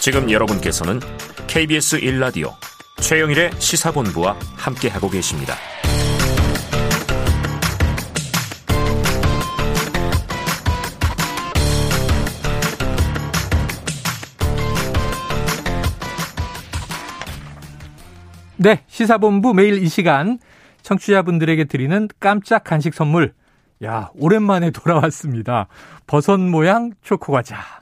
지금 여러분께서는 KBS 1라디오 최영일의 시사본부와 함께하고 계십니다. 네, 시사본부 매일 이 시간 청취자분들에게 드리는 깜짝 간식 선물. 야, 오랜만에 돌아왔습니다. 버섯 모양 초코과자.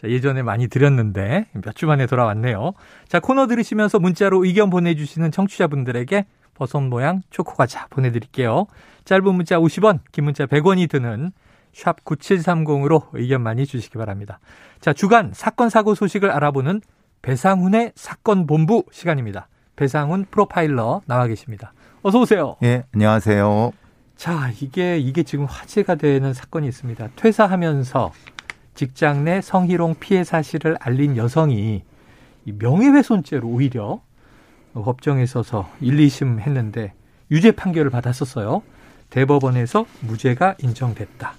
자, 예전에 많이 드렸는데 몇 주 만에 돌아왔네요. 자, 코너 들으시면서 문자로 의견 보내주시는 청취자분들에게 버섯 모양 초코과자 보내드릴게요. 짧은 문자 50원, 긴 문자 100원이 드는 샵 9730으로 의견 많이 주시기 바랍니다. 자, 주간 사건 사고 소식을 알아보는 배상훈의 사건 본부 시간입니다. 배상훈 프로파일러 나와 계십니다. 어서 오세요. 예, 안녕하세요. 자, 이게 이게 지금 화제가 되는 사건이 있습니다. 퇴사하면서 직장 내 성희롱 피해 사실을 알린 여성이 명예훼손죄로 오히려 법정에 서서 1, 2심 했는데 유죄 판결을 받았었어요. 대법원에서 무죄가 인정됐다.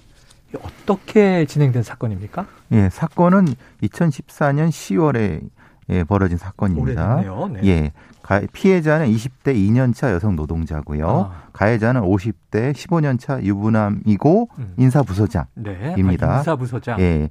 어떻게 진행된 사건입니까? 예, 사건은 2014년 10월에 예, 벌어진 사건입니다. 네. 예. 피해자는 20대 2년차 여성 노동자고요. 아. 가해자는 50대 15년차 유부남이고 음. 인사부서장입니다. 네. 아, 인사부서장. 예.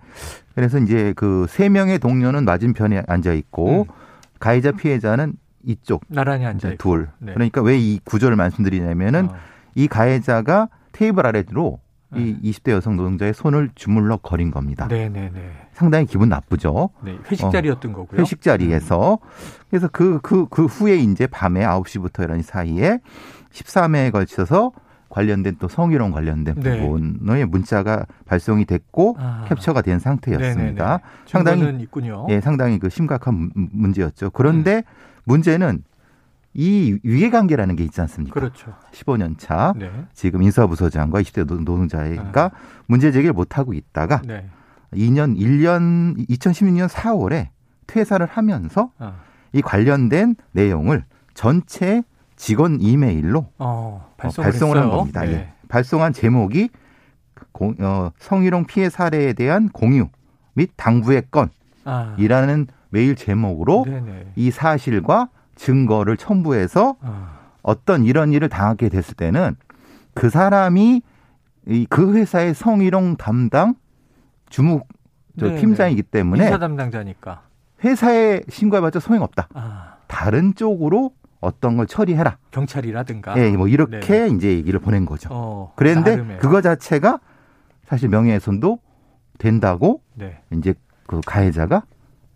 그래서 이제 그 세 명의 동료는 맞은편에 앉아 있고 음. 가해자 피해자는 이쪽 나란히 앉아 있고. 둘. 네. 그러니까 왜 이 구조를 말씀드리냐면은 어. 이 가해자가 테이블 아래로 이 네. 20대 여성 노동자의 손을 주물러 거린 겁니다. 네, 네, 네. 상당히 기분 나쁘죠. 네, 회식 자리였던 거고요. 회식 자리에서 그래서 그그 그 후에 이제 밤에 9시부터 이런 사이에 13회에 걸쳐서 관련된 또 성희롱 관련된 네. 부분의 문자가 발송이 됐고 아. 캡처가 된 상태였습니다. 네네네. 상당히 있군요. 예, 상당히 그 심각한 문- 문제였죠. 그런데 문제는 이 위계관계라는 게 있지 않습니까? 그렇죠. 15년 차 네. 지금 인사부서장과 20대 노- 노동자가 문제 제기를 못 하고 있다가 네. 2년 1년 2016년 4월에 퇴사를 하면서 어. 이 관련된 내용을 전체 직원 이메일로 어, 어, 발송을, 발송을 한. 겁니다. 네. 예. 발송한 제목이 공- 어, 성희롱 피해 사례에 대한 공유 및 당부의 건이라는 아. 메일 제목으로 네네. 이 사실과 증거를 첨부해서 아. 어떤 이런 일을 당하게 됐을 때는 그 사람이 이 그 회사의 성희롱 담당 주무 저 네네. 팀장이기 때문에 인사 담당자니까. 회사에 신고해봤자 소용 없다. 아, 다른 쪽으로 어떤 걸 처리해라. 경찰이라든가. 예, 뭐 이렇게 네네. 이제 얘기를 보낸 거죠. 어, 그랬는데 나름의. 그거 자체가 사실 명예훼손도 된다고 네. 이제 그 가해자가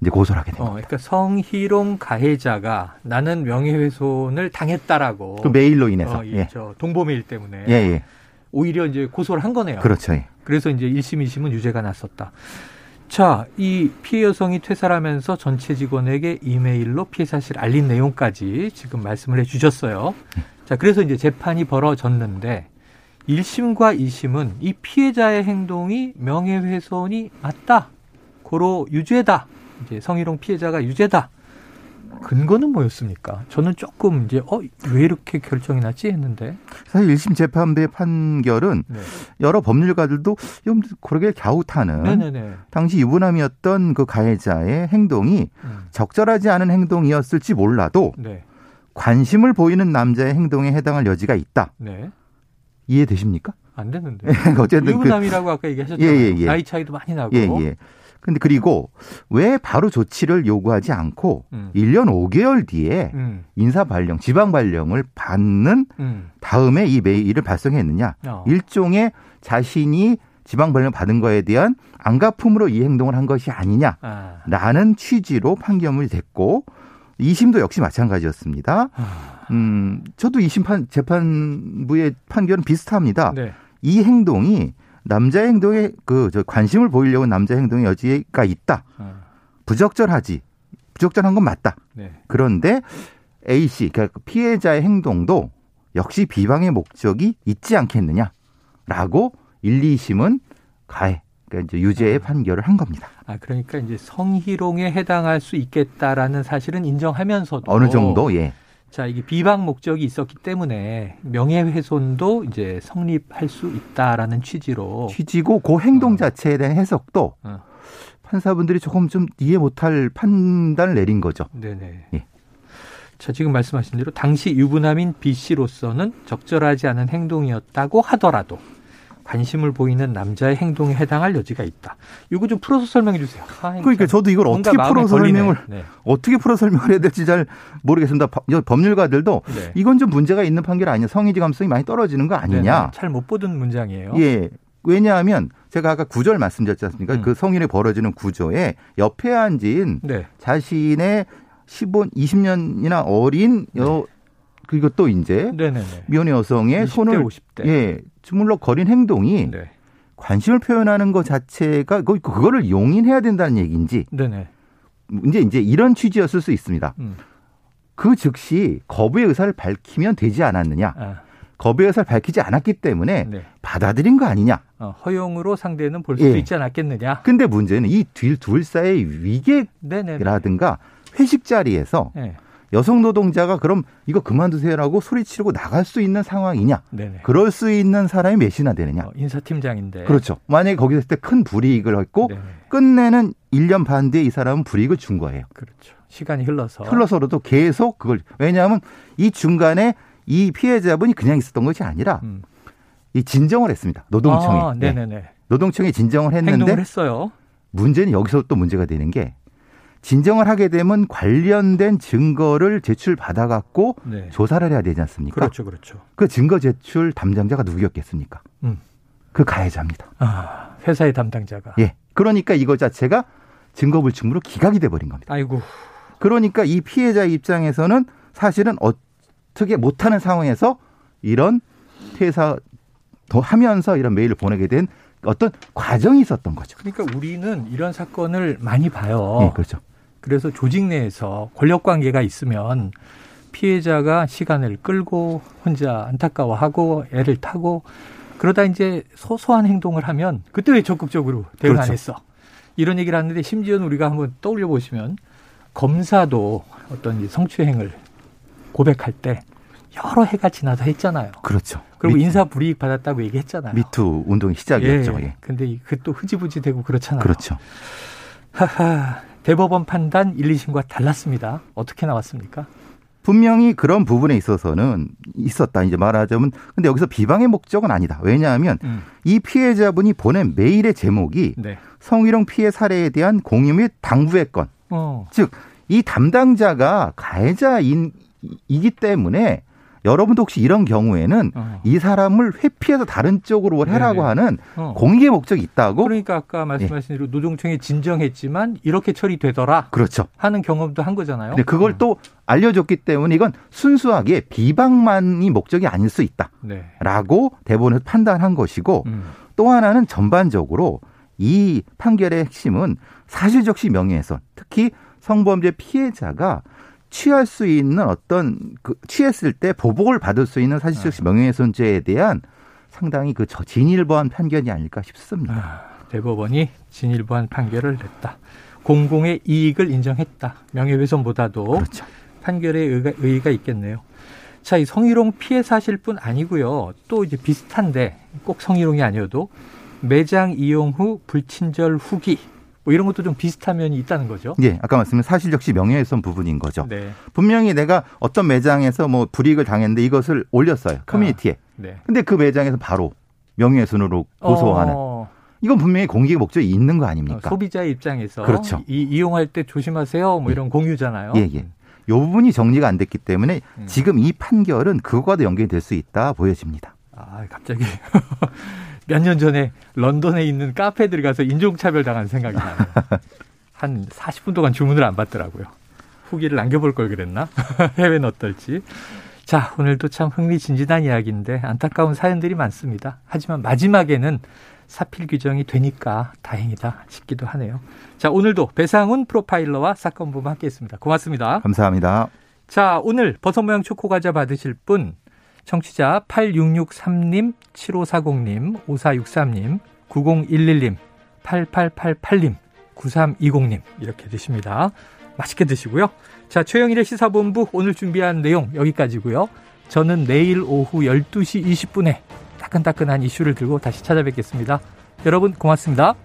이제 고소를 하게 된 어. 그러니까 성희롱 가해자가 나는 명예훼손을 당했다라고. 그 메일로 인해서. 어, 이, 예. 저 동보 메일 때문에 예, 예. 오히려 이제 고소를 한 거네요. 그렇죠. 예. 그래서 이제 1심, 2심은 유죄가 났었다. 자, 이 피해 여성이 퇴사를 하면서 전체 직원에게 이메일로 피해 사실 알린 내용까지 지금 말씀을 해 주셨어요. 자, 그래서 이제 재판이 벌어졌는데 1심과 2심은 이 피해자의 행동이 명예훼손이 맞다. 고로 유죄다. 이제 성희롱 피해자가 유죄다. 근거는 뭐였습니까? 저는 조금 이제 어 왜 이렇게 결정이 났지 했는데. 사실 1심 재판부의 판결은 네. 여러 법률가들도 좀 고르게 갸웃하는 네네네. 당시 유부남이었던 그 가해자의 행동이 음. 적절하지 않은 행동이었을지 몰라도 네. 관심을 보이는 남자의 행동에 해당할 여지가 있다. 네. 이해되십니까? 안 됐는데. 어쨌든 그 유부남이라고 아까 얘기하셨잖아요. 예, 예, 예. 나이 차이도 많이 나고. 예, 예. 근데 그리고 왜 바로 조치를 요구하지 않고 음. 1년 5개월 뒤에 음, 인사 발령, 지방 발령을 받는 음. 다음에 이 메일을 발송했느냐? 어. 일종의 자신이 지방 발령 받은 거에 대한 안갚음으로 이 행동을 한 것이 아니냐라는 아. 취지로 판결이 됐고 2심도 역시 마찬가지였습니다. 아. 음, 저도 2심 판, 재판부의 판결은 비슷합니다. 네. 이 행동이 남자의 행동에 그 저 관심을 보이려고 남자의 행동의 여지가 있다. 어. 부적절하지. 부적절한 건 맞다. 네. 그런데 A 씨, 그러니까 피해자의 행동도 역시 비방의 목적이 있지 않겠느냐라고 1, 2심은 가해, 그러니까 이제 유죄의 판결을 한 겁니다. 아 그러니까 이제 성희롱에 해당할 수 있겠다라는 사실은 인정하면서도 어느 정도, 예. 자 이게 비방 목적이 있었기 때문에 명예훼손도 이제 성립할 수 있다라는 취지로 취지고 그 행동 자체에 대한 해석도 어. 판사분들이 조금 좀 이해 못할 판단을 내린 거죠. 네네. 예. 자, 지금 말씀하신 대로 당시 유부남인 B 씨로서는 적절하지 않은 행동이었다고 하더라도 관심을 보이는 남자의 행동에 해당할 여지가 있다. 이거 좀 풀어서 설명해 주세요. 아, 그러니까 저도 이걸 어떻게 걸리네. 설명을 네. 어떻게 풀어 설명을 해야 될지 잘 모르겠습니다. 법- 법률가들도 네. 이건 좀 문제가 있는 판결 아니냐, 성의지 감성이 많이 떨어지는 거 아니냐. 잘 못 보던 문장이에요. 예. 왜냐하면 제가 아까 구절 말씀드렸지 않습니까? 음. 그 성인이 벌어지는 구조에 옆에 앉은 네. 자신의 15, 20년이나 어린 여 그리고 또 이제 네네네. 미혼의 여성의 20대, 손을 50대. 예 주물럭 거린 행동이 네. 관심을 표현하는 것 자체가 그- 그거를 용인해야 된다는 얘기인지 네네. 이제 이제 이런 취지였을 수 있습니다. 음. 그 즉시 거부의 의사를 밝히면 되지 않았느냐? 아, 거부의 의사를 밝히지 않았기 때문에 네. 받아들인 거 아니냐? 어, 허용으로 상대는 볼 수도 예. 있지 않았겠느냐. 근데 문제는 이둘 사이의 네네. 위계라든가 회식 자리에서 네. 여성 노동자가 그럼 이거 그만두세요라고 소리치르고 나갈 수 있는 상황이냐? 네네. 그럴 수 있는 사람이 몇이나 되느냐? 어, 인사팀장인데. 그렇죠. 만약에 거기서 했을 때 큰 불이익을 했고 네네. 끝내는 1년 반 뒤에 이 사람은 불이익을 준 거예요. 그렇죠. 시간이 흘러서. 흘러서로도 계속 그걸 왜냐하면 이 중간에 이 피해자분이 그냥 있었던 것이 아니라 음. 이 진정을 했습니다. 노동청에. 아, 네. 네네 네. 노동청에 진정을 했는데 행동을 했어요. 문제는 여기서 또 문제가 되는 게 진정을 하게 되면 관련된 증거를 제출받아 갖고 네. 조사를 해야 되지 않습니까? 그렇죠, 그렇죠. 그 증거 제출 담당자가 누구였겠습니까? 음. 그 가해자입니다. 아, 회사의 담당자가. 예. 그러니까 이거 자체가 증거 불충분으로 기각이 돼 버린 겁니다. 아이고. 그러니까 이 피해자 입장에서는 사실은 어떻게 못하는 상황에서 이런 퇴사 더 하면서 이런 메일을 보내게 된 어떤 과정이 있었던 거죠. 그러니까 우리는 이런 사건을 많이 봐요. 예, 그렇죠. 그래서 조직 내에서 권력 관계가 있으면 피해자가 시간을 끌고 혼자 안타까워하고 애를 타고 그러다 이제 소소한 행동을 하면 그때 왜 적극적으로 대응 안 그렇죠. 했어? 이런 얘기를 하는데 심지어는 우리가 한번 떠올려 보시면 검사도 어떤 이 성추행을 고백할 때 여러 해가 지나서 했잖아요. 그렇죠. 그리고 미- 인사 불이익 받았다고 얘기했잖아요. 미투 운동의 시작이었죠. 예. 근데 그 또 흐지부지 되고 그렇잖아요. 그렇죠. 하하. 대법원 판단 1, 2심과 달랐습니다. 어떻게 나왔습니까? 분명히 그런 부분에 있어서는 있었다. 이제 말하자면 근데 여기서 비방의 목적은 아니다. 왜냐하면 음. 이 피해자분이 보낸 메일의 제목이 네. 성희롱 피해 사례에 대한 공유 및 당부의 건. 어. 즉, 이 담당자가 가해자이기 때문에 여러분도 혹시 이런 경우에는 어. 이 사람을 회피해서 다른 쪽으로 해라고 네네. 하는 어. 공익의 목적이 있다고? 그러니까 아까 말씀하신 대로 노동청에 진정했지만 이렇게 처리되더라 그렇죠. 하는 경험도 한 거잖아요. 근데 그걸 어. 또 알려줬기 때문에 이건 순수하게 비방만이 목적이 아닐 수 있다. 네. 라고 대법원에서 판단한 것이고 음. 또 하나는 전반적으로 이 판결의 핵심은 사실적시 명예훼손, 특히 성범죄 피해자가 취할 수 있는 어떤 그 취했을 때 보복을 받을 수 있는 사실적시 네. 명예훼손죄에 대한 상당히 그 저- 진일보한 판결이 아닐까 싶습니다. 아, 대법원이 진일보한 판결을 냈다. 공공의 이익을 인정했다. 명예훼손보다도 그렇죠. 판결에 의의가, 의의가 있겠네요. 자, 이 성희롱 피해 사실뿐 아니고요. 또 이제 비슷한데 꼭 성희롱이 아니어도 매장 이용 후 불친절 후기 뭐 이런 것도 좀 비슷한 면이 있다는 거죠. 예, 아까 말씀드린 사실적시 명예훼손 부분인 거죠. 네. 분명히 내가 어떤 매장에서 뭐 불이익을 당했는데 이것을 올렸어요. 커뮤니티에. 네. 근데 그 매장에서 바로 명예훼손으로 고소하는. 어, 이건 분명히 공익의 목적이 있는 거 어, 아닙니까? 소비자의 입장에서 그렇죠. 이, 이용할 때 조심하세요. 뭐 이런 공유잖아요. 예, 예. 요 부분이 정리가 안 됐기 때문에 음. 지금 이 판결은 그거와도 연결이 될 수 있다 보여집니다. 아, 갑자기 몇 년 전에 런던에 있는 카페들 가서 인종차별 당한 생각이 나요. 한 40분 동안 주문을 안 받더라고요. 후기를 남겨볼 걸 그랬나? 해외는 어떨지. 자, 오늘도 참 흥미진진한 이야기인데 안타까운 사연들이 많습니다. 하지만 마지막에는 사필 규정이 되니까 다행이다 싶기도 하네요. 자, 오늘도 배상훈 프로파일러와 사건 부부 함께 했습니다. 고맙습니다. 감사합니다. 자, 오늘 버섯 모양 초코 과자 받으실 분 청취자 8663님, 7540님, 5463님, 9011님, 8888님, 9320님 이렇게 되십니다. 맛있게 드시고요. 자, 최영일의 시사본부 오늘 준비한 내용 여기까지고요. 저는 내일 오후 12시 20분에 따끈따끈한 이슈를 들고 다시 찾아뵙겠습니다. 여러분 고맙습니다.